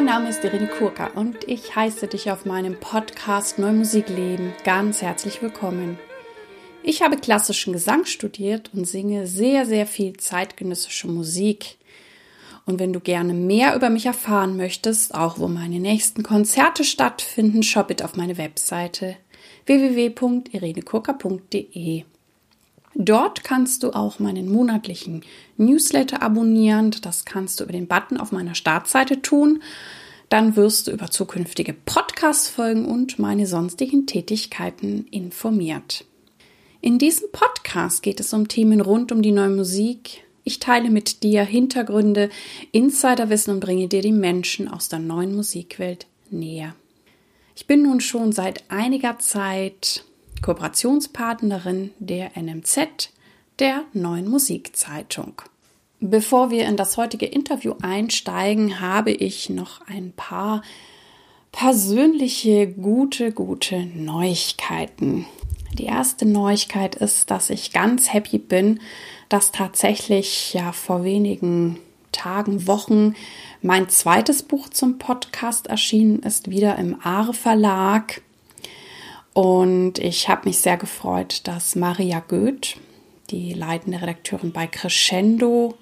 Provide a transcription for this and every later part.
Mein Name ist Irene Kurka und ich heiße dich auf meinem Podcast Neue Musik leben ganz herzlich willkommen. Ich habe klassischen Gesang studiert und singe sehr, sehr viel zeitgenössische Musik. Und wenn du gerne mehr über mich erfahren möchtest, auch wo meine nächsten Konzerte stattfinden, schau bitte auf meine Webseite www.irenekurka.de. Dort kannst du auch meinen monatlichen Newsletter abonnieren. Das kannst du über den Button auf meiner Startseite tun. Dann wirst du über zukünftige Podcast-Folgen und meine sonstigen Tätigkeiten informiert. In diesem Podcast geht es um Themen rund um die neue Musik. Ich teile mit dir Hintergründe, Insiderwissen und bringe dir die Menschen aus der neuen Musikwelt näher. Ich bin nun schon seit einiger Zeit Kooperationspartnerin der NMZ, der neuen Musikzeitung. Bevor wir in das heutige Interview einsteigen, habe ich noch ein paar persönliche, gute, gute Neuigkeiten. Die erste Neuigkeit ist, dass ich ganz happy bin, dass tatsächlich ja vor wenigen Tagen, Wochen mein zweites Buch zum Podcast erschienen ist, wieder im Aare Verlag. Und ich habe mich sehr gefreut, dass Maria Goeth, die leitende Redakteurin bei Crescendo,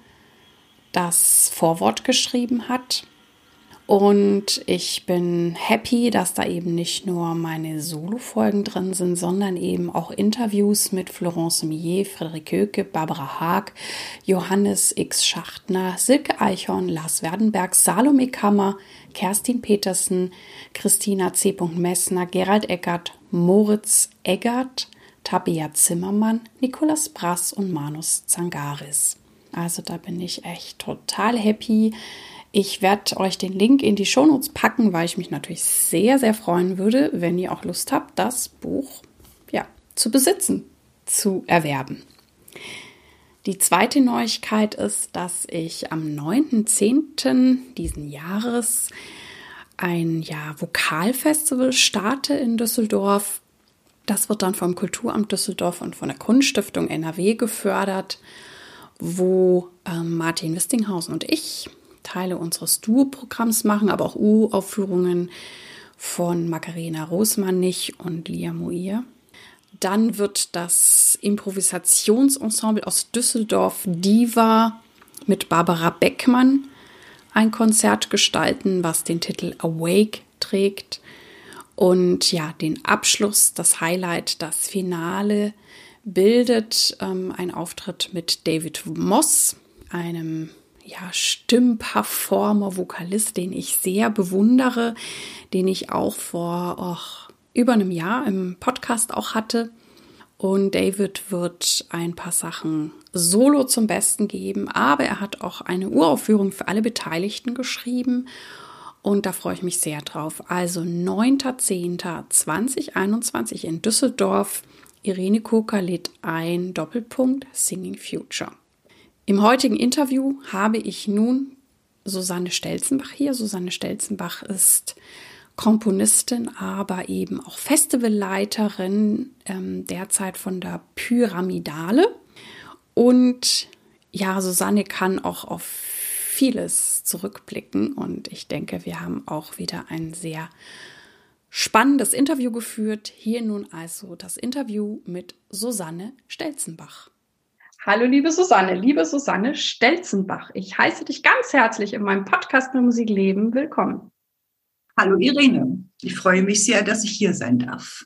das Vorwort geschrieben hat. Und ich bin happy, dass da eben nicht nur meine Solo-Folgen drin sind, sondern eben auch Interviews mit Florence Millet, Frederik Höke, Barbara Haag, Johannes X. Schachtner, Silke Eichhorn, Lars Werdenberg, Salome Kammer, Kerstin Petersen, Christina C. Messner, Gerald Eckert, Moritz Eggert, Tabea Zimmermann, Nikolas Brass und Manus Zangaris. Also da bin ich echt total happy. Ich werde euch den Link in die Shownotes packen, weil ich mich natürlich sehr, sehr freuen würde, wenn ihr auch Lust habt, das Buch ja, zu besitzen, zu erwerben. Die zweite Neuigkeit ist, dass ich am 9.10. diesen Jahres ein ja, Vokalfestival starte in Düsseldorf. Das wird dann vom Kulturamt Düsseldorf und von der Kunststiftung NRW gefördert, wo äh, Martin Wistinghausen und ich Teile unseres Duo-Programms machen, aber auch U-Aufführungen von Macarena Rosmannig und Lia Muir. Dann wird das Improvisationsensemble aus Düsseldorf Diva mit Barbara Beckmann ein Konzert gestalten, was den Titel Awake trägt. Und ja, den Abschluss, das Highlight, das Finale bildet ähm, ein Auftritt mit David Moss, einem ja, Stimmperformer, Vokalist, den ich sehr bewundere, den ich auch vor oh, über einem Jahr im Podcast auch hatte. Und David wird ein paar Sachen solo zum Besten geben, aber er hat auch eine Uraufführung für alle Beteiligten geschrieben. Und da freue ich mich sehr drauf. Also 9.10.2021 in Düsseldorf. Irene Koka lädt ein Doppelpunkt Singing Future. Im heutigen Interview habe ich nun Susanne Stelzenbach hier. Susanne Stelzenbach ist Komponistin, aber eben auch Festivalleiterin ähm, derzeit von der Pyramidale. Und ja, Susanne kann auch auf vieles zurückblicken und ich denke, wir haben auch wieder ein sehr spannendes Interview geführt. Hier nun also das Interview mit Susanne Stelzenbach. Hallo, liebe Susanne, liebe Susanne Stelzenbach. Ich heiße dich ganz herzlich in meinem Podcast Nur Musik Leben willkommen. Hallo, Irene. Ich freue mich sehr, dass ich hier sein darf.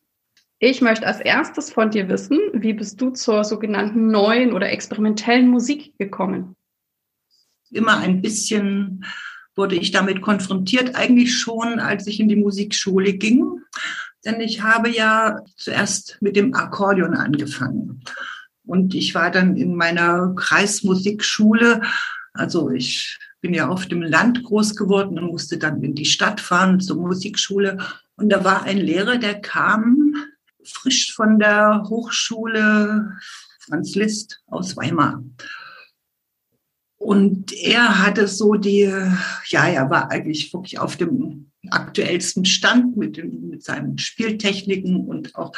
Ich möchte als erstes von dir wissen, wie bist du zur sogenannten neuen oder experimentellen Musik gekommen? Immer ein bisschen wurde ich damit konfrontiert, eigentlich schon, als ich in die Musikschule ging. Denn ich habe ja zuerst mit dem Akkordeon angefangen. Und ich war dann in meiner Kreismusikschule, also ich bin ja auf dem Land groß geworden und musste dann in die Stadt fahren zur Musikschule. Und da war ein Lehrer, der kam frisch von der Hochschule Franz Liszt aus Weimar. Und er hatte so die, ja, er war eigentlich wirklich auf dem aktuellsten Stand mit, dem, mit seinen Spieltechniken und auch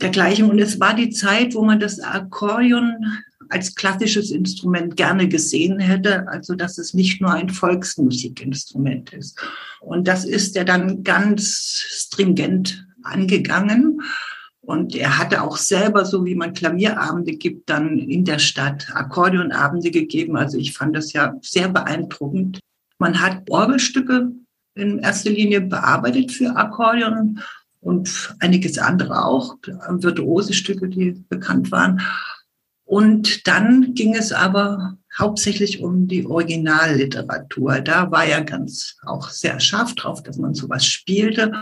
dergleichen. Und es war die Zeit, wo man das Akkordeon als klassisches Instrument gerne gesehen hätte, also dass es nicht nur ein Volksmusikinstrument ist. Und das ist er dann ganz stringent angegangen. Und er hatte auch selber, so wie man Klavierabende gibt, dann in der Stadt Akkordeonabende gegeben. Also ich fand das ja sehr beeindruckend. Man hat Orgelstücke in erster Linie bearbeitet für Akkordeon und einiges andere auch, virtuose Stücke, die bekannt waren. Und dann ging es aber hauptsächlich um die Originalliteratur. Da war er ganz auch sehr scharf drauf, dass man sowas spielte.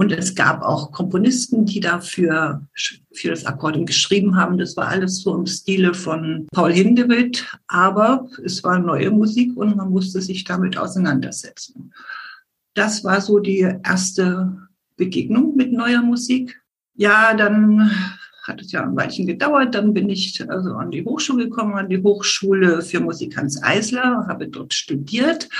Und es gab auch Komponisten, die dafür für das Akkordeon geschrieben haben. Das war alles so im Stile von Paul Hindewitt. Aber es war neue Musik und man musste sich damit auseinandersetzen. Das war so die erste Begegnung mit neuer Musik. Ja, dann hat es ja ein Weilchen gedauert. Dann bin ich also an die Hochschule gekommen, an die Hochschule für Musik Hans Eisler, habe dort studiert.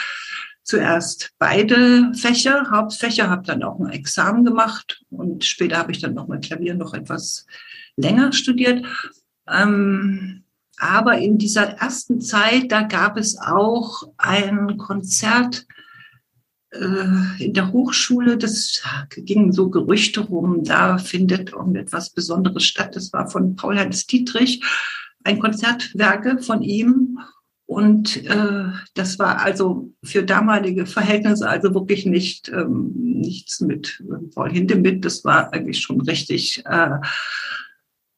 Zuerst beide Fächer, Hauptfächer, habe dann auch ein Examen gemacht und später habe ich dann noch mal Klavier noch etwas länger studiert. Ähm, aber in dieser ersten Zeit, da gab es auch ein Konzert äh, in der Hochschule, das gingen so Gerüchte rum, da findet irgendetwas Besonderes statt. Das war von Paul-Heinz Dietrich, ein Konzertwerke von ihm. Und äh, das war also für damalige Verhältnisse also wirklich nicht ähm, nichts mit Paul Hindemith. Das war eigentlich schon richtig äh,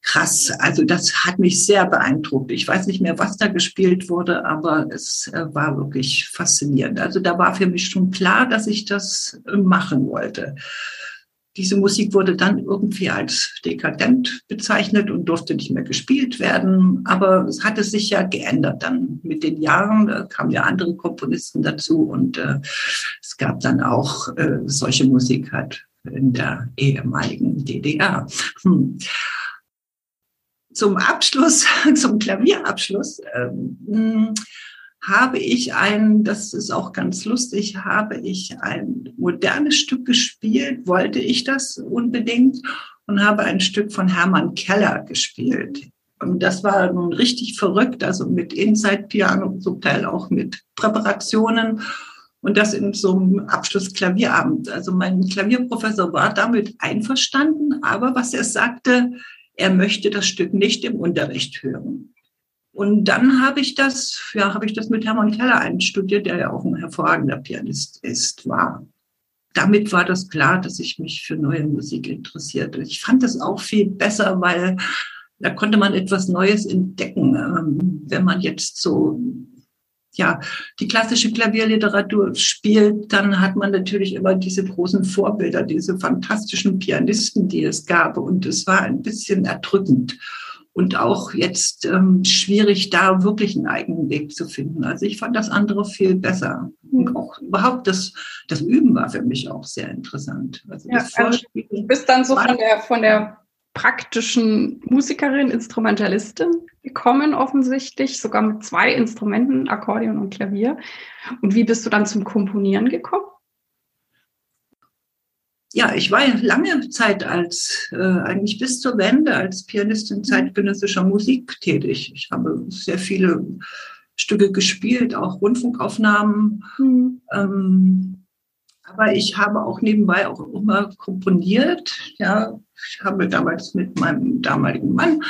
krass. Also das hat mich sehr beeindruckt. Ich weiß nicht mehr, was da gespielt wurde, aber es äh, war wirklich faszinierend. Also da war für mich schon klar, dass ich das äh, machen wollte. Diese Musik wurde dann irgendwie als dekadent bezeichnet und durfte nicht mehr gespielt werden. Aber es hatte sich ja geändert dann mit den Jahren. Da kamen ja andere Komponisten dazu und äh, es gab dann auch äh, solche Musik halt in der ehemaligen DDR. Hm zum Abschluss, zum Klavierabschluss, ähm, habe ich ein, das ist auch ganz lustig, habe ich ein modernes Stück gespielt, wollte ich das unbedingt und habe ein Stück von Hermann Keller gespielt. Und das war nun richtig verrückt, also mit Inside-Piano, zum Teil auch mit Präparationen. Und das in so einem Abschlussklavierabend. Also mein Klavierprofessor war damit einverstanden, aber was er sagte, er möchte das Stück nicht im Unterricht hören. Und dann habe ich das, ja, habe ich das mit Hermann Keller einstudiert, der ja auch ein hervorragender Pianist ist, war. Damit war das klar, dass ich mich für neue Musik interessierte. Ich fand das auch viel besser, weil da konnte man etwas Neues entdecken. Ähm, wenn man jetzt so ja, die klassische Klavierliteratur spielt, dann hat man natürlich immer diese großen Vorbilder, diese fantastischen Pianisten, die es gab. Und es war ein bisschen erdrückend und auch jetzt ähm, schwierig, da wirklich einen eigenen Weg zu finden. Also ich fand das andere viel besser. Und mhm. auch überhaupt das, das Üben war für mich auch sehr interessant. Also ja, das also du bist dann so von der, von der praktischen Musikerin, Instrumentalistin gekommen, offensichtlich, sogar mit zwei Instrumenten, Akkordeon und Klavier. Und wie bist du dann zum Komponieren gekommen? Ja, ich war lange Zeit als, äh, eigentlich bis zur Wende, als Pianistin mhm. zeitgenössischer Musik tätig. Ich habe sehr viele Stücke gespielt, auch Rundfunkaufnahmen. Mhm. Ähm, aber ich habe auch nebenbei auch immer komponiert. Ja, ich habe damals mit meinem damaligen Mann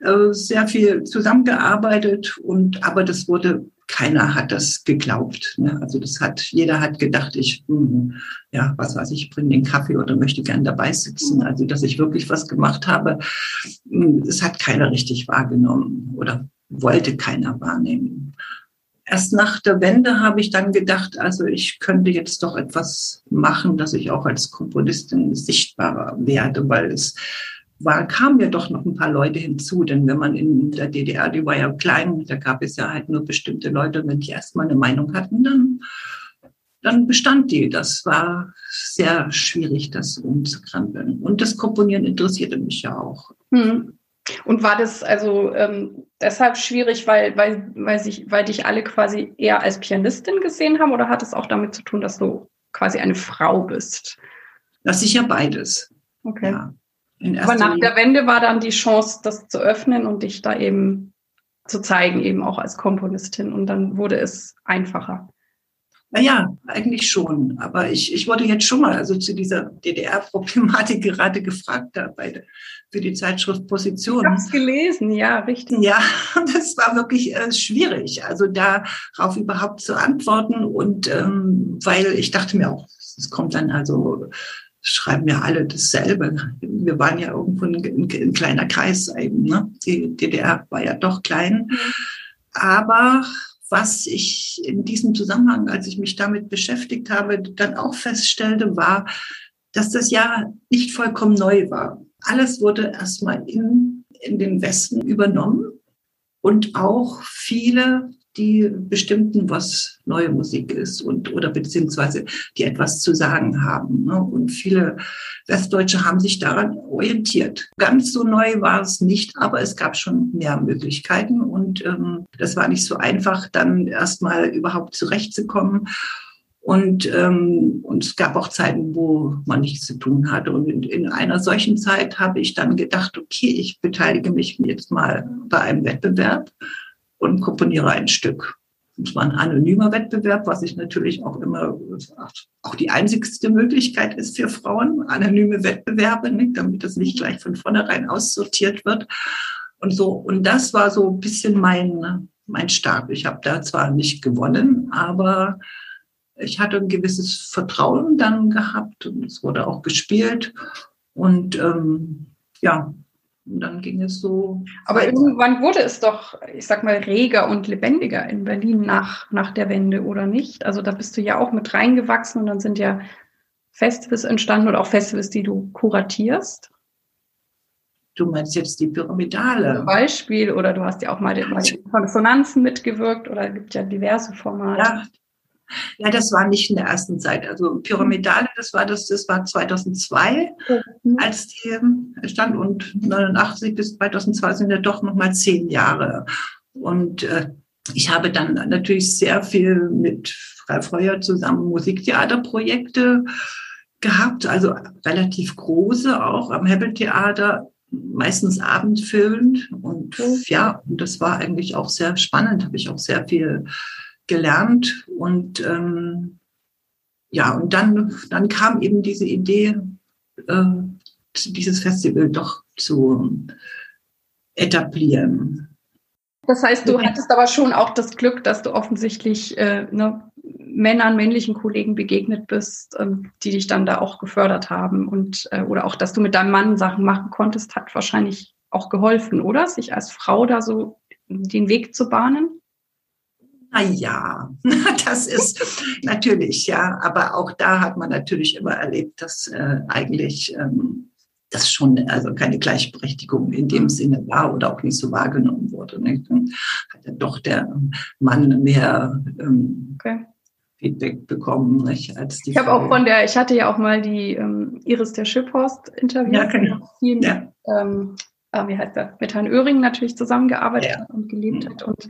äh, sehr viel zusammengearbeitet und aber das wurde keiner hat das geglaubt. Ne? Also das hat jeder hat gedacht, ich hm, ja was weiß ich, bringe den Kaffee oder möchte gern dabei sitzen. Also dass ich wirklich was gemacht habe, hm, es hat keiner richtig wahrgenommen oder wollte keiner wahrnehmen erst nach der Wende habe ich dann gedacht, also ich könnte jetzt doch etwas machen, dass ich auch als Komponistin sichtbarer werde, weil es war, kamen ja doch noch ein paar Leute hinzu, denn wenn man in der DDR, die war ja klein, da gab es ja halt nur bestimmte Leute, wenn die erstmal eine Meinung hatten, dann, dann bestand die. Das war sehr schwierig, das umzukrempeln. Und das Komponieren interessierte mich ja auch. Hm. Und war das also ähm, deshalb schwierig, weil, weil, weil, sich, weil dich alle quasi eher als Pianistin gesehen haben oder hat es auch damit zu tun, dass du quasi eine Frau bist? Das sicher beides. Okay. Ja. Aber nach der Wende war dann die Chance, das zu öffnen und dich da eben zu zeigen, eben auch als Komponistin. Und dann wurde es einfacher. Naja, eigentlich schon. Aber ich, ich wurde jetzt schon mal also zu dieser DDR-Problematik gerade gefragt dabei für die Zeitschrift Position. Ich habe es gelesen, ja, richtig. Ja, das war wirklich äh, schwierig, also darauf überhaupt zu antworten. Und ähm, weil ich dachte mir auch, es kommt dann also schreiben ja alle dasselbe. Wir waren ja irgendwo ein, ein, ein kleiner Kreis eben. Ne? Die DDR war ja doch klein. Mhm. Aber was ich in diesem Zusammenhang, als ich mich damit beschäftigt habe, dann auch feststellte, war, dass das ja nicht vollkommen neu war. Alles wurde erstmal in, in den Westen übernommen und auch viele die bestimmten, was neue Musik ist und oder beziehungsweise die etwas zu sagen haben. Ne? Und viele Westdeutsche haben sich daran orientiert. Ganz so neu war es nicht, aber es gab schon mehr Möglichkeiten und ähm, das war nicht so einfach, dann erstmal überhaupt zurechtzukommen. Und, ähm, und es gab auch Zeiten, wo man nichts zu tun hatte. Und in, in einer solchen Zeit habe ich dann gedacht, okay, ich beteilige mich jetzt mal bei einem Wettbewerb und komponiere ein Stück. Es war ein anonymer Wettbewerb, was ich natürlich auch immer, auch die einzigste Möglichkeit ist für Frauen, anonyme Wettbewerbe, nicht, damit das nicht gleich von vornherein aussortiert wird. Und so, und das war so ein bisschen mein, mein Start. Ich habe da zwar nicht gewonnen, aber ich hatte ein gewisses Vertrauen dann gehabt und es wurde auch gespielt. Und ähm, ja, und dann ging es so. Aber weiter. irgendwann wurde es doch, ich sag mal, reger und lebendiger in Berlin nach, nach der Wende, oder nicht? Also da bist du ja auch mit reingewachsen und dann sind ja Festivals entstanden oder auch Festivals, die du kuratierst. Du meinst jetzt die Pyramidale. Zum Beispiel, oder du hast ja auch mal den, mal Konsonanzen mitgewirkt oder es gibt ja diverse Formate. Ja, ja, das war nicht in der ersten Zeit. Also Pyramidale, das war das, das war 2002, mhm. als die stand und 89 bis 2002 sind ja doch noch mal zehn Jahre. Und äh, ich habe dann natürlich sehr viel mit Ralf Reuer zusammen Musiktheaterprojekte gehabt, also relativ große auch am Hebbeltheater, meistens abendfüllend. Und mhm. ja, das war eigentlich auch sehr spannend, habe ich auch sehr viel gelernt und ähm, ja, und dann, dann kam eben diese Idee, äh, dieses Festival doch zu etablieren. Das heißt, du hattest aber schon auch das Glück, dass du offensichtlich äh, ne, Männern, männlichen Kollegen begegnet bist, ähm, die dich dann da auch gefördert haben und äh, oder auch, dass du mit deinem Mann Sachen machen konntest, hat wahrscheinlich auch geholfen, oder? Sich als Frau da so den Weg zu bahnen? Na ja, das ist natürlich, ja. Aber auch da hat man natürlich immer erlebt, dass äh, eigentlich ähm, das schon also keine Gleichberechtigung in dem Sinne war oder auch nicht so wahrgenommen wurde. Nicht? Dann hat ja doch der Mann mehr ähm, okay. Feedback bekommen nicht, als die Ich habe auch von der, ich hatte ja auch mal die ähm, Iris der Schiphorst interviewt. Ja, genau. Ja. Ähm, äh, wie heißt der, mit Herrn Oehring natürlich zusammengearbeitet ja. und gelebt mhm. hat. Und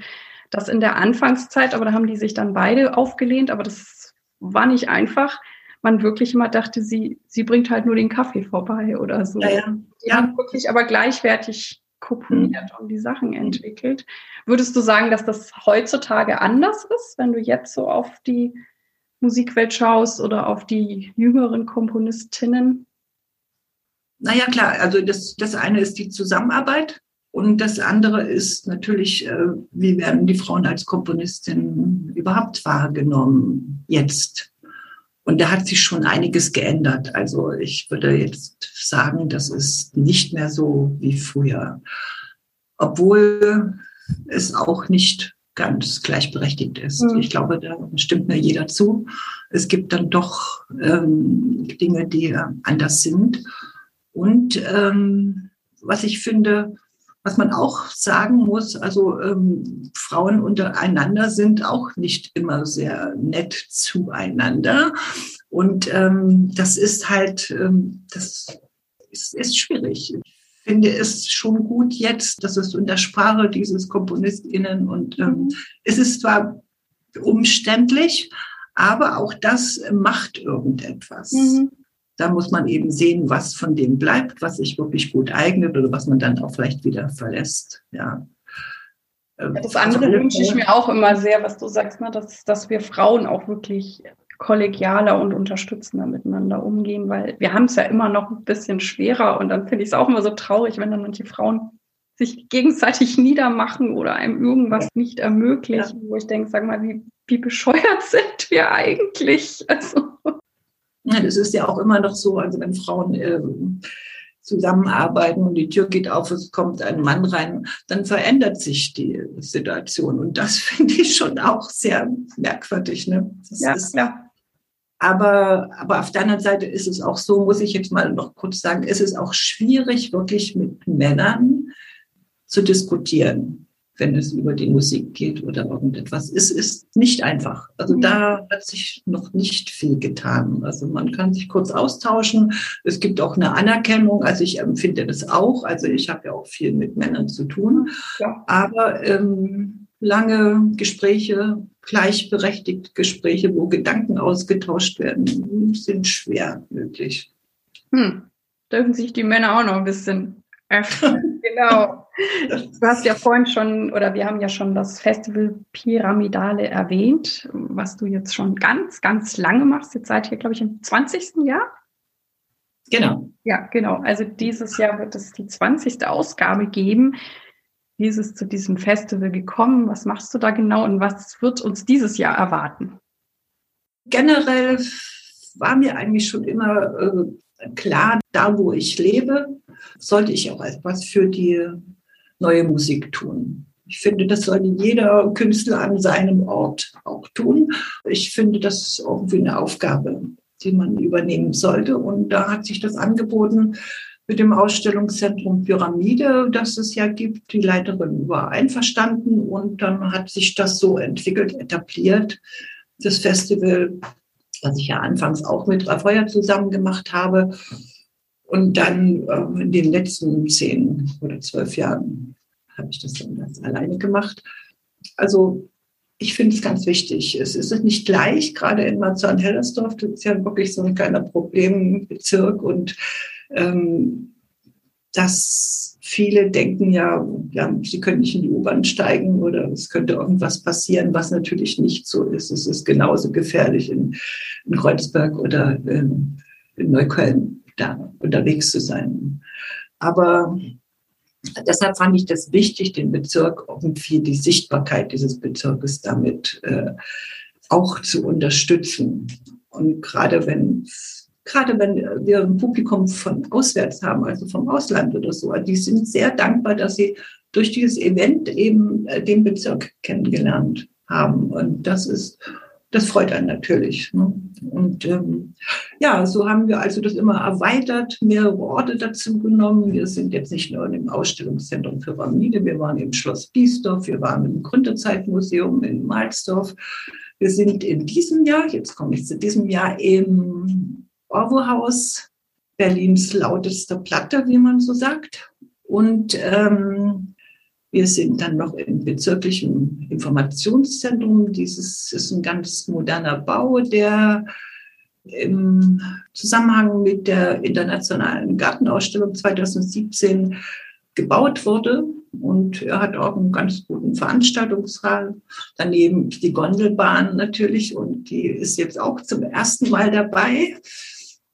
das in der Anfangszeit, aber da haben die sich dann beide aufgelehnt, aber das war nicht einfach. Man wirklich immer dachte, sie, sie bringt halt nur den Kaffee vorbei oder so. Ja, ja. Die ja. haben wirklich aber gleichwertig komponiert mhm. und die Sachen entwickelt. Würdest du sagen, dass das heutzutage anders ist, wenn du jetzt so auf die Musikwelt schaust oder auf die jüngeren Komponistinnen? Naja, klar, also das, das eine ist die Zusammenarbeit und das andere ist natürlich, äh, wie werden die Frauen als Komponistin überhaupt wahrgenommen jetzt? Und da hat sich schon einiges geändert. Also ich würde jetzt sagen, das ist nicht mehr so wie früher. Obwohl es auch nicht ganz gleichberechtigt ist. Mhm. Ich glaube, da stimmt mir jeder zu. Es gibt dann doch ähm, Dinge, die anders sind. Und ähm, was ich finde, was man auch sagen muss, also ähm, Frauen untereinander sind auch nicht immer sehr nett zueinander. Und ähm, das ist halt, ähm, das ist, ist schwierig. Ich finde es schon gut jetzt, dass es in der Sprache dieses KomponistInnen und ähm, mhm. es ist zwar umständlich, aber auch das macht irgendetwas. Mhm da muss man eben sehen, was von dem bleibt, was sich wirklich gut eignet oder was man dann auch vielleicht wieder verlässt. Ja. Ähm, das andere wünsche ich mir auch immer sehr, was du sagst, ne, dass, dass wir Frauen auch wirklich kollegialer und unterstützender miteinander umgehen, weil wir haben es ja immer noch ein bisschen schwerer und dann finde ich es auch immer so traurig, wenn dann manche Frauen sich gegenseitig niedermachen oder einem irgendwas nicht ermöglichen, ja. wo ich denke, sag mal, wie, wie bescheuert sind wir eigentlich? Also. Das ist ja auch immer noch so, also wenn Frauen ähm, zusammenarbeiten und die Tür geht auf, es kommt ein Mann rein, dann verändert sich die Situation. Und das finde ich schon auch sehr merkwürdig. Ne? Das ja, ist, ja. Aber, aber auf der anderen Seite ist es auch so, muss ich jetzt mal noch kurz sagen, ist es auch schwierig, wirklich mit Männern zu diskutieren wenn es über die Musik geht oder irgendetwas. Es ist nicht einfach. Also mhm. da hat sich noch nicht viel getan. Also man kann sich kurz austauschen. Es gibt auch eine Anerkennung. Also ich empfinde das auch. Also ich habe ja auch viel mit Männern zu tun. Ja. Aber ähm, lange Gespräche, gleichberechtigte Gespräche, wo Gedanken ausgetauscht werden, sind schwer möglich. Hm. Dürfen sich die Männer auch noch ein bisschen öffnen. genau. Du hast ja vorhin schon, oder wir haben ja schon das Festival Pyramidale erwähnt, was du jetzt schon ganz, ganz lange machst. Jetzt seid ihr, glaube ich, im 20. Jahr. Genau. Ja, genau. Also dieses Jahr wird es die 20. Ausgabe geben. Wie ist es zu diesem Festival gekommen? Was machst du da genau und was wird uns dieses Jahr erwarten? Generell war mir eigentlich schon immer äh, klar, da wo ich lebe, sollte ich auch etwas für die neue Musik tun. Ich finde, das sollte jeder Künstler an seinem Ort auch tun. Ich finde, das ist irgendwie eine Aufgabe, die man übernehmen sollte. Und da hat sich das angeboten mit dem Ausstellungszentrum Pyramide, das es ja gibt. Die Leiterin war einverstanden und dann hat sich das so entwickelt, etabliert. Das Festival, was ich ja anfangs auch mit Rafeuer zusammen gemacht habe, und dann äh, in den letzten zehn oder zwölf Jahren habe ich das dann ganz alleine gemacht. Also ich finde es ganz wichtig. Es ist nicht gleich, gerade in Marzahn-Hellersdorf, das ist ja wirklich so ein kleiner Problembezirk und ähm, dass viele denken ja, ja, sie können nicht in die U-Bahn steigen oder es könnte irgendwas passieren, was natürlich nicht so ist. Es ist genauso gefährlich in, in Kreuzberg oder in, in Neukölln da unterwegs zu sein. Aber deshalb fand ich das wichtig, den Bezirk irgendwie die Sichtbarkeit dieses Bezirkes damit äh, auch zu unterstützen. Und gerade wenn gerade wenn wir ein Publikum von auswärts haben, also vom Ausland oder so, die sind sehr dankbar, dass sie durch dieses Event eben äh, den Bezirk kennengelernt haben. Und das ist das freut einen natürlich. Ne? Und ähm, ja, so haben wir also das immer erweitert, mehrere Orte dazu genommen. Wir sind jetzt nicht nur im Ausstellungszentrum für Pyramide, wir waren im Schloss Biesdorf, wir waren im Gründerzeitmuseum in Malzdorf. Wir sind in diesem Jahr, jetzt komme ich zu diesem Jahr, im Orwo-Haus, Berlins lautester Platte, wie man so sagt. Und ähm, wir sind dann noch im bezirklichen Informationszentrum. Dieses ist ein ganz moderner Bau, der im Zusammenhang mit der internationalen Gartenausstellung 2017 gebaut wurde. Und er hat auch einen ganz guten Veranstaltungsraum. Daneben die Gondelbahn natürlich und die ist jetzt auch zum ersten Mal dabei.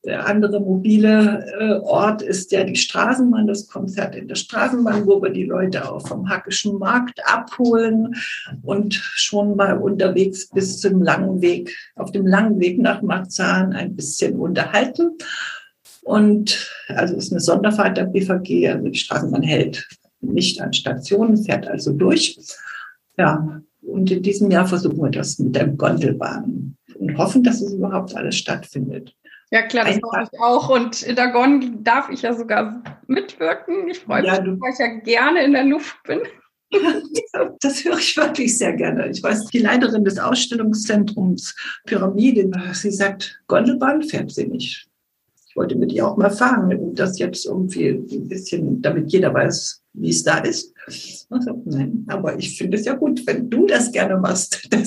Der andere mobile äh, Ort ist ja die Straßenbahn, das Konzert in der Straßenbahn, wo wir die Leute auch vom Hackischen Markt abholen und schon mal unterwegs bis zum langen Weg, auf dem langen Weg nach Marzahn ein bisschen unterhalten. Und also ist eine Sonderfahrt der BVG, also die Straßenbahn hält nicht an Stationen, fährt also durch. Ja, und in diesem Jahr versuchen wir das mit der Gondelbahn und hoffen, dass es überhaupt alles stattfindet. Ja, klar, das mache ich auch. Und in der GON darf ich ja sogar mitwirken. Ich freue ja, mich, weil ich ja gerne in der Luft bin. Das höre ich wirklich sehr gerne. Ich weiß, die Leiterin des Ausstellungszentrums Pyramide, sie sagt, Gondelbahn fährt sie nicht. Ich wollte mit ihr auch mal fahren, um das jetzt irgendwie ein bisschen, damit jeder weiß, wie es da ist. Also, nein, aber ich finde es ja gut, wenn du das gerne machst.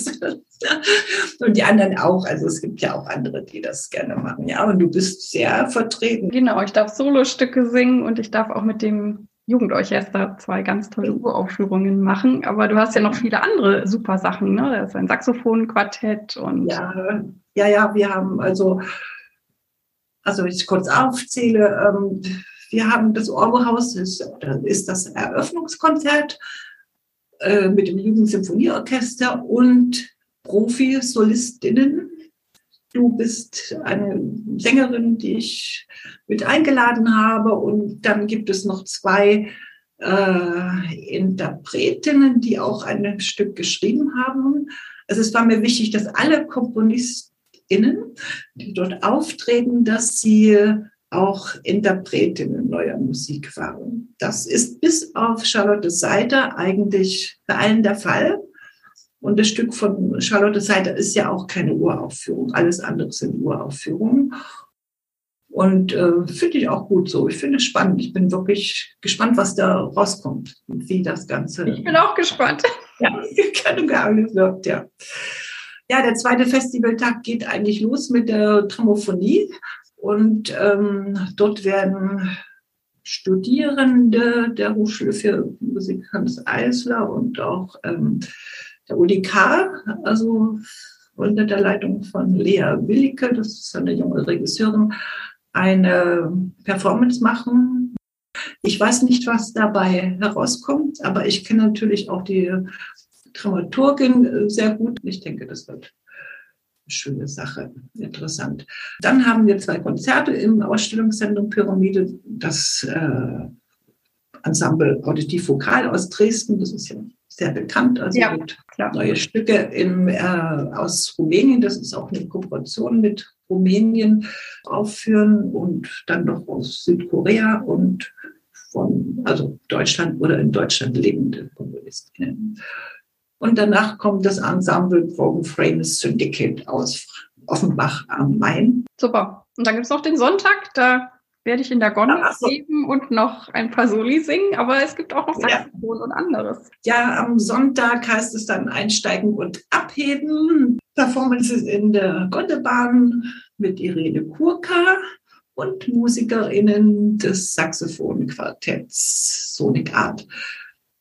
Das, und die anderen auch. Also es gibt ja auch andere, die das gerne machen. Ja, und du bist sehr vertreten. Genau, ich darf Solostücke singen und ich darf auch mit dem Jugendorchester zwei ganz tolle Uraufführungen machen. Aber du hast ja noch viele andere super Sachen, ne? Da ist ein Saxophonquartett und. Ja, ja, ja, wir haben also, also ich kurz aufzähle, ähm, wir haben das Orgelhaus, ist, ist das Eröffnungskonzert äh, mit dem Jugendsymphonieorchester und Profi-Solistinnen. Du bist eine Sängerin, die ich mit eingeladen habe. Und dann gibt es noch zwei äh, Interpretinnen, die auch ein Stück geschrieben haben. Also es war mir wichtig, dass alle KomponistInnen, die dort auftreten, dass sie auch Interpretinnen neuer Musik waren. Das ist bis auf Charlotte Seider eigentlich bei allen der Fall. Und das Stück von Charlotte Seider ist ja auch keine Uraufführung. Alles andere sind Uraufführungen. Und äh, finde ich auch gut so. Ich finde es spannend. Ich bin wirklich gespannt, was da rauskommt und wie das Ganze. Ich bin auch gespannt. Ja, keine Geheimnis wirkt, ja. Ja, der zweite Festivaltag geht eigentlich los mit der Tramophonie. Und ähm, dort werden Studierende der Hochschule für Musik Hans Eisler und auch ähm, der UDK, also unter der Leitung von Lea Willicke, das ist eine junge Regisseurin, eine Performance machen. Ich weiß nicht, was dabei herauskommt, aber ich kenne natürlich auch die Dramaturgin sehr gut. Ich denke, das wird schöne Sache, interessant. Dann haben wir zwei Konzerte im Ausstellungszentrum Pyramide. Das äh, Ensemble Auditiv Vokal aus Dresden, das ist ja sehr bekannt, also ja, neue Stücke in, äh, aus Rumänien. Das ist auch eine Kooperation mit Rumänien aufführen und dann noch aus Südkorea und von also Deutschland oder in Deutschland lebende Komponistinnen. Und danach kommt das Ensemble Broken Frames Syndicate aus Offenbach am Main. Super. Und dann gibt es noch den Sonntag, da werde ich in der Gondel so. leben und noch ein paar Soli singen, aber es gibt auch noch Saxophon ja. und anderes. Ja, am Sonntag heißt es dann Einsteigen und Abheben. Performances in der Gondelbahn mit Irene Kurka und MusikerInnen des Saxophonquartetts Sonic Art.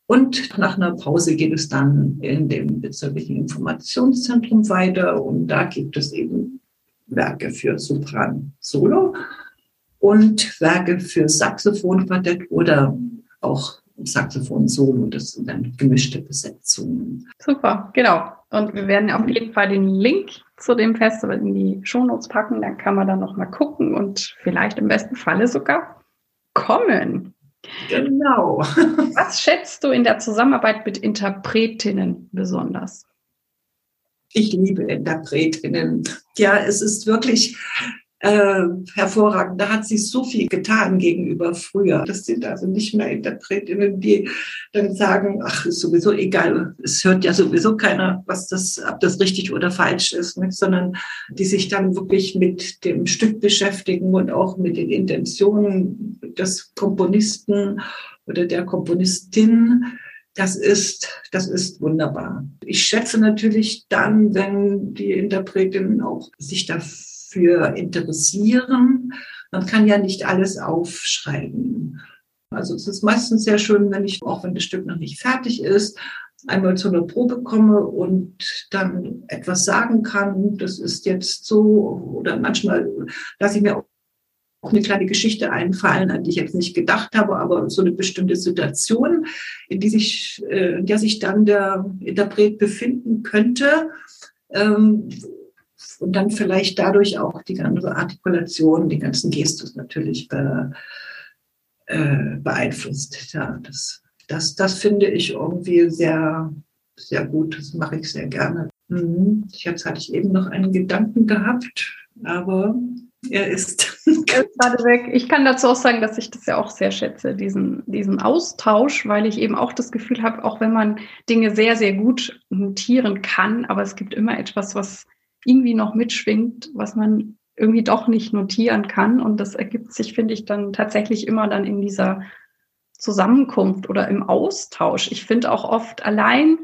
Und nach einer Pause geht es dann in dem bezirklichen Informationszentrum weiter und da gibt es eben Werke für Sopran Solo und Werke für Saxophonquartett oder auch Saxophon Solo. Das sind dann gemischte Besetzungen. Super, genau. Und wir werden auf jeden Fall den Link zu dem Festival in die Shownotes packen. Dann kann man da noch mal gucken und vielleicht im besten Falle sogar kommen. Genau. Was schätzt du in der Zusammenarbeit mit Interpretinnen besonders? Ich liebe Interpretinnen. Ja, es ist wirklich äh, hervorragend. Da hat sich so viel getan gegenüber früher. Das sind also nicht mehr Interpretinnen, die dann sagen, ach, ist sowieso egal, es hört ja sowieso keiner, was das, ob das richtig oder falsch ist, nicht? sondern die sich dann wirklich mit dem Stück beschäftigen und auch mit den Intentionen des Komponisten oder der Komponistin. Das ist, das ist wunderbar. Ich schätze natürlich dann, wenn die Interpretinnen auch sich dafür für interessieren. Man kann ja nicht alles aufschreiben. Also es ist meistens sehr schön, wenn ich, auch wenn das Stück noch nicht fertig ist, einmal zu einer Probe komme und dann etwas sagen kann, das ist jetzt so, oder manchmal lasse ich mir auch eine kleine Geschichte einfallen, an die ich jetzt nicht gedacht habe, aber so eine bestimmte Situation, in, die sich, äh, in der sich dann der Interpret befinden könnte, ähm, und dann vielleicht dadurch auch die ganze Artikulation, die ganzen Gestus natürlich be, äh, beeinflusst. Ja, das, das, das finde ich irgendwie sehr, sehr gut. Das mache ich sehr gerne. Mhm. Jetzt hatte ich eben noch einen Gedanken gehabt, aber er ist. er ist gerade weg. Ich kann dazu auch sagen, dass ich das ja auch sehr schätze, diesen, diesen Austausch, weil ich eben auch das Gefühl habe, auch wenn man Dinge sehr, sehr gut notieren kann, aber es gibt immer etwas, was irgendwie noch mitschwingt, was man irgendwie doch nicht notieren kann. Und das ergibt sich, finde ich, dann tatsächlich immer dann in dieser Zusammenkunft oder im Austausch. Ich finde auch oft allein,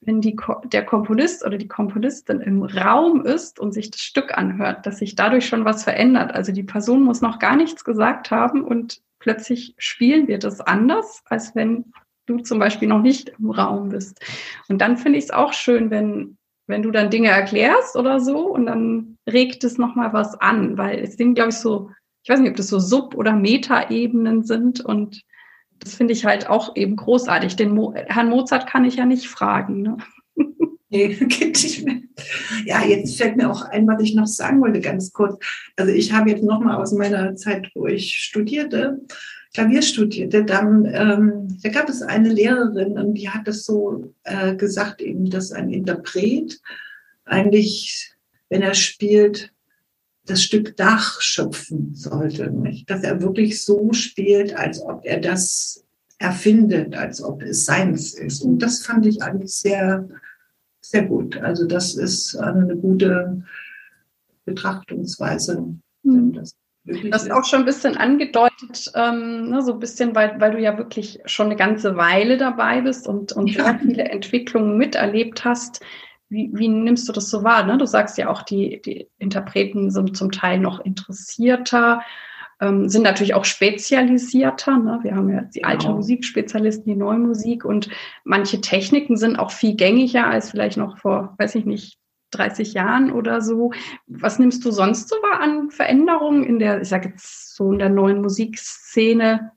wenn die, der Komponist oder die Komponistin im Raum ist und sich das Stück anhört, dass sich dadurch schon was verändert. Also die Person muss noch gar nichts gesagt haben und plötzlich spielen wir das anders, als wenn du zum Beispiel noch nicht im Raum bist. Und dann finde ich es auch schön, wenn, wenn du dann Dinge erklärst oder so und dann regt es nochmal was an, weil es sind, glaube ich, so, ich weiß nicht, ob das so Sub- oder Meta-Ebenen sind und das finde ich halt auch eben großartig. Den Mo Herrn Mozart kann ich ja nicht fragen. Ne? Nee, geht nicht mehr. Ja, jetzt fällt mir auch ein, was ich noch sagen wollte, ganz kurz. Also ich habe jetzt nochmal aus meiner Zeit, wo ich studierte, Klavier studierte, dann ähm, da gab es eine Lehrerin und die hat es so äh, gesagt, eben, dass ein Interpret eigentlich, wenn er spielt, das Stück Dach schöpfen sollte. Nicht? Dass er wirklich so spielt, als ob er das erfindet, als ob es seins ist. Und das fand ich eigentlich sehr, sehr gut. Also das ist eine gute Betrachtungsweise. Mhm. Das Du hast auch schon ein bisschen angedeutet, ähm, ne, so ein bisschen, weil, weil du ja wirklich schon eine ganze Weile dabei bist und, und ja. sehr viele Entwicklungen miterlebt hast. Wie, wie nimmst du das so wahr? Ne? Du sagst ja auch, die, die Interpreten sind zum Teil noch interessierter, ähm, sind natürlich auch spezialisierter. Ne? Wir haben ja die alte genau. Musikspezialisten, die neue Musik und manche Techniken sind auch viel gängiger als vielleicht noch vor, weiß ich nicht, 30 Jahren oder so. Was nimmst du sonst so an Veränderungen in der, ich sage jetzt so in der neuen Musikszene,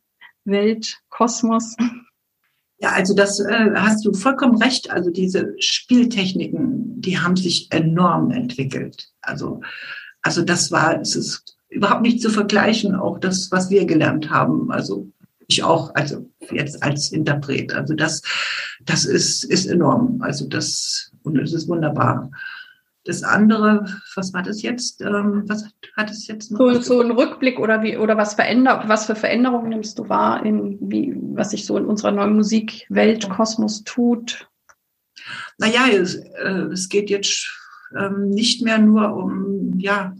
Welt, Kosmos? Ja, also das äh, hast du vollkommen recht. Also diese Spieltechniken, die haben sich enorm entwickelt. Also, also das war, es ist überhaupt nicht zu vergleichen, auch das, was wir gelernt haben. Also ich auch, also jetzt als Interpret. Also das, das ist, ist enorm. Also das, und es ist wunderbar. Das andere, was war das jetzt? Ähm, was hat es jetzt noch? So, so ein Rückblick oder wie oder was verändert, was für Veränderungen nimmst du wahr in wie was sich so in unserer neuen Musikwelt Kosmos tut? Naja, es, äh, es geht jetzt ähm, nicht mehr nur um ja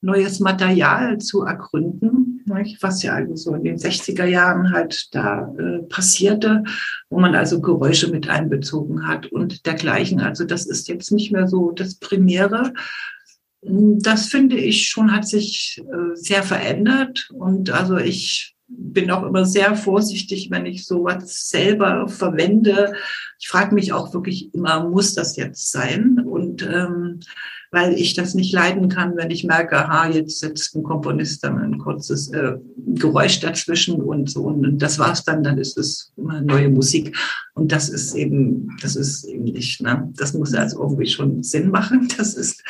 neues Material zu ergründen, was ja also so in den 60er Jahren halt da äh, passierte, wo man also Geräusche mit einbezogen hat und dergleichen. Also das ist jetzt nicht mehr so das Primäre. Das finde ich schon hat sich äh, sehr verändert und also ich bin auch immer sehr vorsichtig, wenn ich sowas selber verwende. Ich frage mich auch wirklich immer, muss das jetzt sein? Und ähm, weil ich das nicht leiden kann, wenn ich merke, aha, jetzt setzt ein Komponist dann ein kurzes äh, Geräusch dazwischen und so und das war's dann, dann ist es immer neue Musik und das ist eben, das ist eben nicht, ne? Das muss also irgendwie schon Sinn machen, das ist,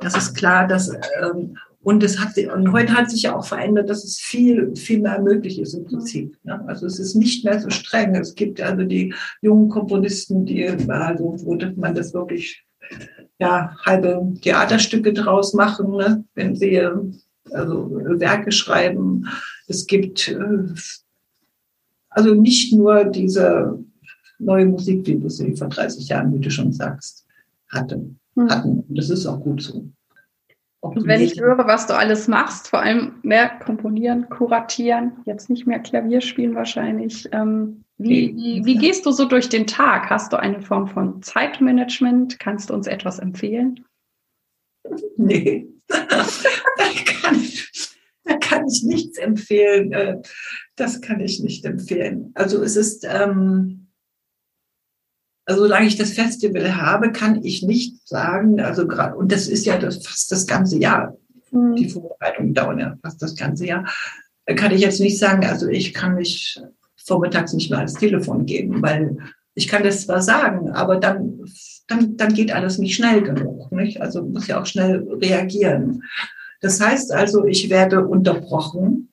das ist klar, dass ähm, und es hat und heute hat sich ja auch verändert, dass es viel, viel mehr möglich ist im Prinzip. Ne? Also es ist nicht mehr so streng. Es gibt also die jungen Komponisten, die also, wo man das wirklich ja, halbe Theaterstücke draus machen, ne? wenn sie also Werke schreiben. Es gibt äh, also nicht nur diese neue Musik, die wir sie vor 30 Jahren, wie du schon sagst, hatten. Hm. hatten. Das ist auch gut so. Und wenn ich höre, was du alles machst, vor allem mehr komponieren, kuratieren, jetzt nicht mehr Klavier spielen wahrscheinlich, ähm, wie, wie, wie gehst du so durch den Tag? Hast du eine Form von Zeitmanagement? Kannst du uns etwas empfehlen? Nee, da kann ich, da kann ich nichts empfehlen. Äh, das kann ich nicht empfehlen. Also es ist, ähm, also solange ich das Festival habe, kann ich nicht sagen, also gerade, und das ist ja das, fast das ganze Jahr. Mhm. Die Vorbereitung dauert ja fast das ganze Jahr. Kann ich jetzt nicht sagen, also ich kann mich vormittags nicht mehr ans Telefon gehen, weil ich kann das zwar sagen, aber dann, dann, dann geht alles nicht schnell genug. Nicht? Also muss ja auch schnell reagieren. Das heißt also, ich werde unterbrochen.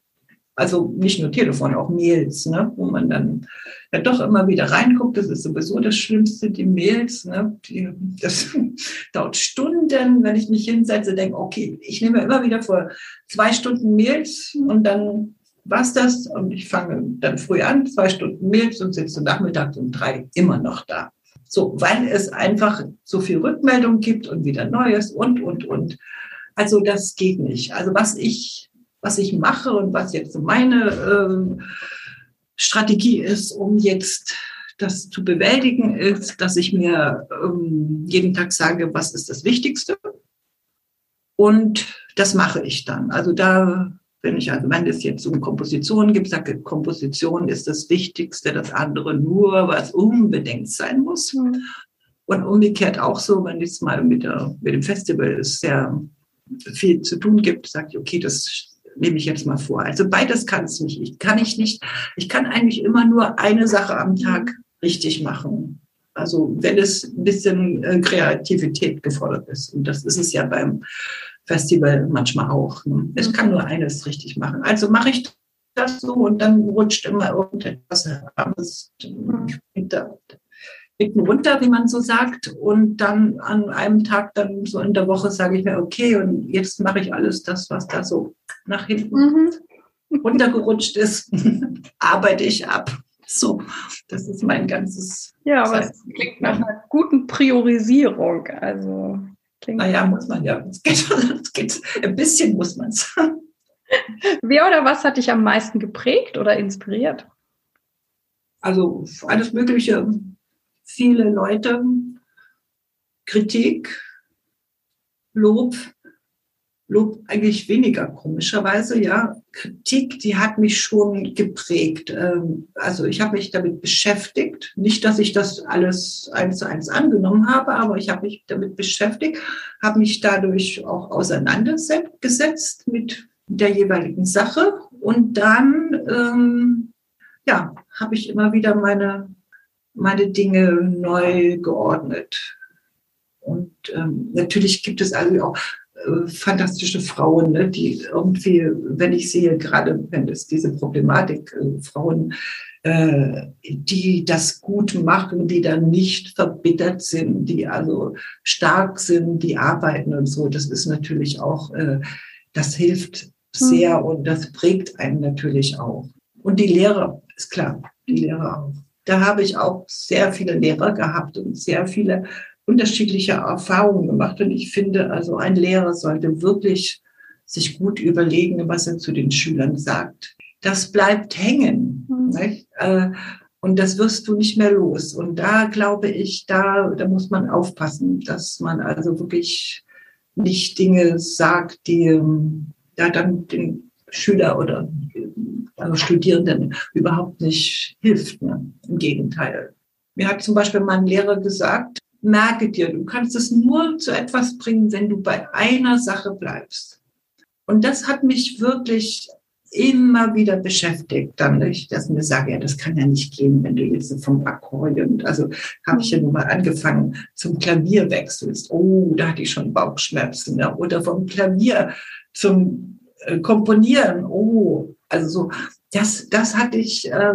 Also nicht nur Telefon, auch Mails, ne? wo man dann ja doch immer wieder reinguckt. Das ist sowieso das Schlimmste, die Mails. Ne? Die, das dauert Stunden, wenn ich mich hinsetze, denke, okay, ich nehme immer wieder vor zwei Stunden Mails und dann was das? Und ich fange dann früh an, zwei Stunden Milch und sitze nachmittags um drei immer noch da. So, weil es einfach so viel Rückmeldung gibt und wieder Neues und, und, und. Also das geht nicht. Also was ich, was ich mache und was jetzt meine äh, Strategie ist, um jetzt das zu bewältigen, ist, dass ich mir ähm, jeden Tag sage, was ist das Wichtigste? Und das mache ich dann. Also da Wenn ich also, wenn es jetzt um Komposition gibt, sage Komposition ist das Wichtigste, das andere nur, was unbedingt sein muss. Mhm. Und umgekehrt auch so, wenn es mal mit, der, mit dem Festival sehr viel zu tun gibt, sage ich, okay, das nehme ich jetzt mal vor. Also beides kann es nicht. Ich kann ich nicht, ich kann eigentlich immer nur eine Sache am Tag richtig machen. Also wenn es ein bisschen äh, Kreativität gefordert ist. Und das ist es ja beim Festival manchmal auch. Ne? Ich kann nur eines richtig machen. Also mache ich das so und dann rutscht immer irgendetwas heraus. Hinten runter, wie man so sagt. Und dann an einem Tag, dann so in der Woche, sage ich mir, okay, und jetzt mache ich alles das, was da so nach hinten mhm. runtergerutscht ist, arbeite ich ab. So, das ist mein ganzes. Ja, aber es klingt nach einer guten Priorisierung. Also klingt. Naja, muss man ja. Es geht, es geht, ein bisschen muss man es. Wer oder was hat dich am meisten geprägt oder inspiriert? Also alles Mögliche. Viele Leute, Kritik, Lob, Lob eigentlich weniger komischerweise, ja. Kritik, die hat mich schon geprägt. Ähm, also ich habe mich damit beschäftigt. Nicht, dass ich das alles eins zu eins angenommen habe, aber ich habe mich damit beschäftigt, habe mich dadurch auch auseinandergesetzt mit der jeweiligen Sache und dann, ähm, ja, habe ich immer wieder meine, meine Dinge neu geordnet. Und ähm, natürlich gibt es also auch äh, fantastische Frauen, ne, die irgendwie, wenn ich sehe, gerade wenn es diese Problematik, äh, Frauen, äh, die das gut machen, die dann nicht verbittert sind, die also stark sind, die arbeiten und so, das ist natürlich auch, äh, das hilft sehr mhm. und das prägt einen natürlich auch. Und die Lehrer, ist klar, die Lehrer auch. Da habe ich auch sehr viele Lehrer gehabt und sehr viele unterschiedliche Erfahrungen gemacht. Und ich finde, also ein Lehrer sollte wirklich sich gut überlegen, was er zu den Schülern sagt. Das bleibt hängen. Mhm. Äh, und das wirst du nicht mehr los. Und da glaube ich, da, da muss man aufpassen, dass man also wirklich nicht Dinge sagt, die ähm, ja dann den Schüler oder also Studierenden überhaupt nicht hilft. Ne? Im Gegenteil. Mir hat zum Beispiel mein Lehrer gesagt, merke dir, du kannst es nur zu etwas bringen, wenn du bei einer Sache bleibst. Und das hat mich wirklich immer wieder beschäftigt, dann ich das mir sage, ja, das kann ja nicht gehen, wenn du jetzt vom Akkordeon, also habe ich ja nun mal angefangen, zum Klavier wechselst. Oh, da hatte ich schon Bauchschmerzen. Ja. Oder vom Klavier zum äh, Komponieren. Oh, also so, das, das hatte ich, äh,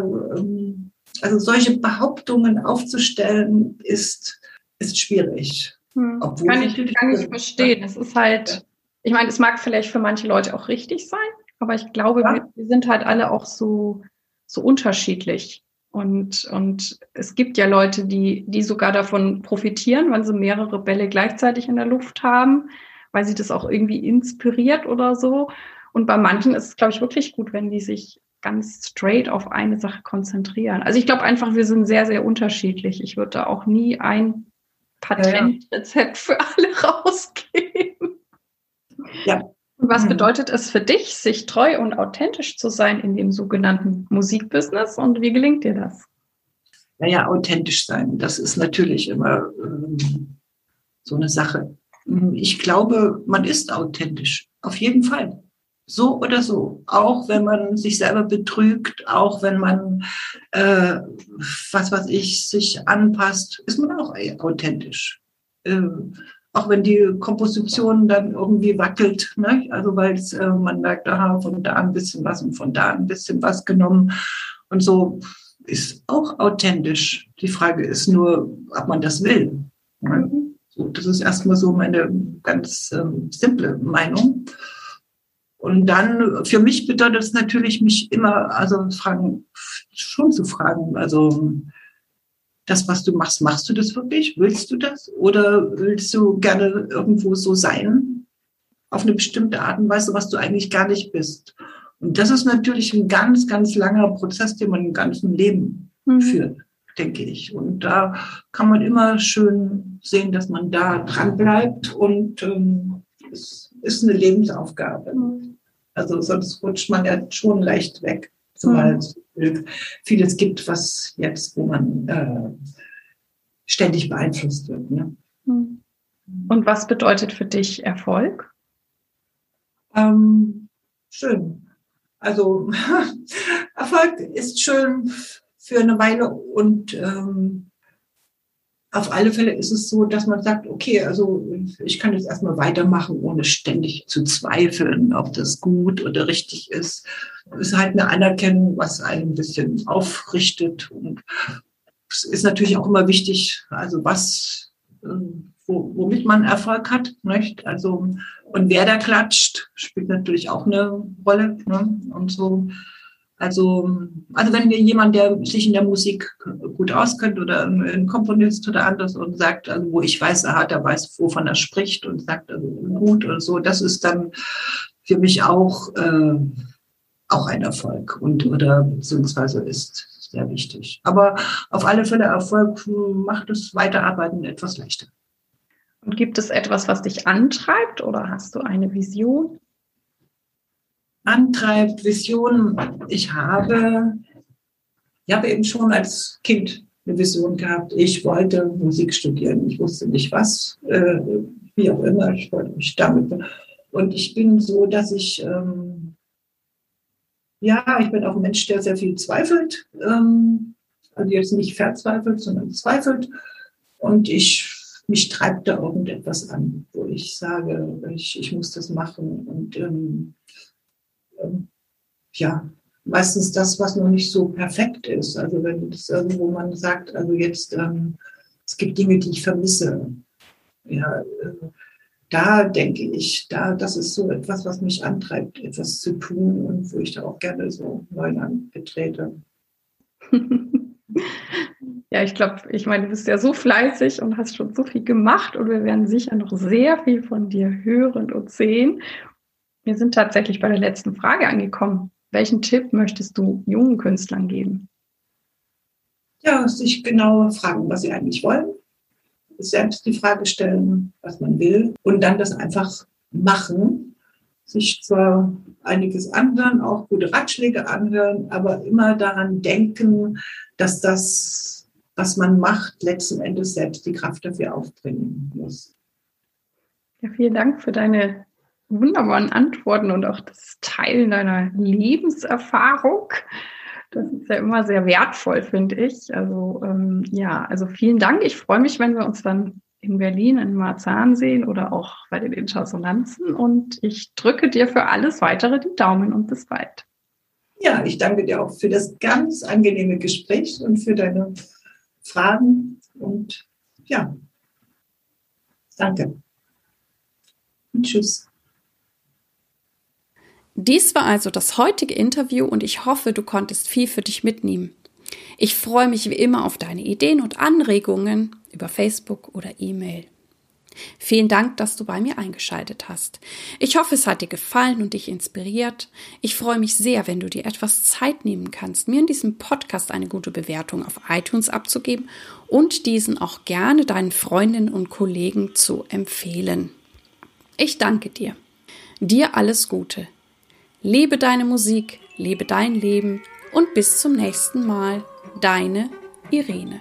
also solche Behauptungen aufzustellen, ist ist schwierig. Hm. Kann ich, kann ich verstehen. Es ist halt, ich meine, es mag vielleicht für manche Leute auch richtig sein, aber ich glaube, ja. wir, wir, sind halt alle auch so, so unterschiedlich. Und, und es gibt ja Leute, die, die sogar davon profitieren, wenn sie mehrere Bälle gleichzeitig in der Luft haben, weil sie das auch irgendwie inspiriert oder so. Und bei manchen ist es, glaube ich, wirklich gut, wenn die sich ganz straight auf eine Sache konzentrieren. Also ich glaube einfach, wir sind sehr, sehr unterschiedlich. Ich würde da auch nie ein Patentrezept für alle rausgeben. Ja. Und was mhm. bedeutet es für dich, sich treu und authentisch zu sein in dem sogenannten Musikbusiness und wie gelingt dir das? Naja, authentisch sein, das ist natürlich immer ähm, so eine Sache. Ich glaube, man ist authentisch, auf jeden Fall so oder so. Auch wenn man sich selber betrügt, auch wenn man, äh, was weiß ich, sich anpasst, ist man auch authentisch. Äh, auch wenn die Komposition dann irgendwie wackelt, ne? also weil äh, man merkt, aha, von da ein bisschen was und von da ein bisschen was genommen und so ist auch authentisch. Die Frage ist nur, ob man das will. Ne? So, das ist erstmal so meine ganz ähm, simple Meinung. Und dann, für mich bedeutet es natürlich, mich immer, also fragen, schon zu fragen, also das, was du machst, machst du das wirklich? Willst du das? Oder willst du gerne irgendwo so sein? Auf eine bestimmte Art und Weise, was du eigentlich gar nicht bist. Und das ist natürlich ein ganz, ganz langer Prozess, den man im ganzen Leben mhm. führt, denke ich. Und da kann man immer schön sehen, dass man da dran bleibt und ähm, es ist eine Lebensaufgabe. Mhm. Also sonst rutscht man ja schon leicht weg, zumal es vieles gibt, was jetzt, wo man äh, ständig beeinflusst wird. Ne? Hm. Und was bedeutet für dich Erfolg? Ähm, schön. Also Erfolg ist schön für eine Weile und ähm, auf alle Fälle ist es so, dass man sagt, okay, also ich kann jetzt erstmal weitermachen, ohne ständig zu zweifeln, ob das gut oder richtig ist. Es ist halt eine Anerkennung, was einen ein bisschen aufrichtet. Und es ist natürlich auch immer wichtig, also was, ähm, womit man Erfolg hat, nicht? Also, und wer da klatscht, spielt natürlich auch eine Rolle, ne? Und so. Also, also wenn mir jemand, der sich in der Musik gut auskennt oder ein Komponist oder anders und sagt, also wo ich weiß, aha, der weiß, wovon er spricht und sagt also gut oder so, das ist dann für mich auch, äh, auch ein Erfolg und oder beziehungsweise ist sehr wichtig. Aber auf alle Fälle Erfolg macht das Weiterarbeiten etwas leichter. Und gibt es etwas, was dich antreibt oder hast du eine Vision? Antreibt, Visionen. Ich habe, ich habe eben schon als Kind eine Vision gehabt. Ich wollte Musik studieren. Ich wusste nicht was, äh, wie auch immer. Ich wollte mich damit. Und ich bin so, dass ich, ähm, ja, ich bin auch ein Mensch, der sehr viel zweifelt. Ähm, also jetzt nicht verzweifelt, sondern zweifelt. Und ich mich treibt da irgendetwas an, wo ich sage, ich, ich muss das machen. Und ähm, ja, meistens das, was noch nicht so perfekt ist. Also wenn es irgendwo man sagt, also jetzt, ähm, es gibt Dinge, die ich vermisse. Ja, äh, da denke ich, da, das ist so etwas, was mich antreibt, etwas zu tun und wo ich da auch gerne so Neuland betrete. Ja, ich glaube, ich meine, du bist ja so fleißig und hast schon so viel gemacht und wir werden sicher noch sehr viel von dir hören und sehen. Wir sind tatsächlich bei der letzten Frage angekommen. Welchen Tipp möchtest du jungen Künstlern geben? Ja, sich genau fragen, was sie eigentlich wollen. Selbst die Frage stellen, was man will. Und dann das einfach machen. Sich zwar einiges anhören, auch gute Ratschläge anhören, aber immer daran denken, dass das, was man macht, letzten Endes selbst die Kraft dafür aufbringen muss. Ja, vielen Dank für deine wunderbaren Antworten und auch das Teilen deiner Lebenserfahrung. Das ist ja immer sehr wertvoll, finde ich. Also ähm, ja, also vielen Dank. Ich freue mich, wenn wir uns dann in Berlin in Marzahn sehen oder auch bei den Intersolanzen. Und ich drücke dir für alles weitere die Daumen und bis bald. Ja, ich danke dir auch für das ganz angenehme Gespräch und für deine Fragen. Und ja, danke. Und tschüss. Dies war also das heutige Interview und ich hoffe, du konntest viel für dich mitnehmen. Ich freue mich wie immer auf deine Ideen und Anregungen über Facebook oder E-Mail. Vielen Dank, dass du bei mir eingeschaltet hast. Ich hoffe, es hat dir gefallen und dich inspiriert. Ich freue mich sehr, wenn du dir etwas Zeit nehmen kannst, mir in diesem Podcast eine gute Bewertung auf iTunes abzugeben und diesen auch gerne deinen Freundinnen und Kollegen zu empfehlen. Ich danke dir. Dir alles Gute. Lebe deine Musik, lebe dein Leben und bis zum nächsten Mal, deine Irene.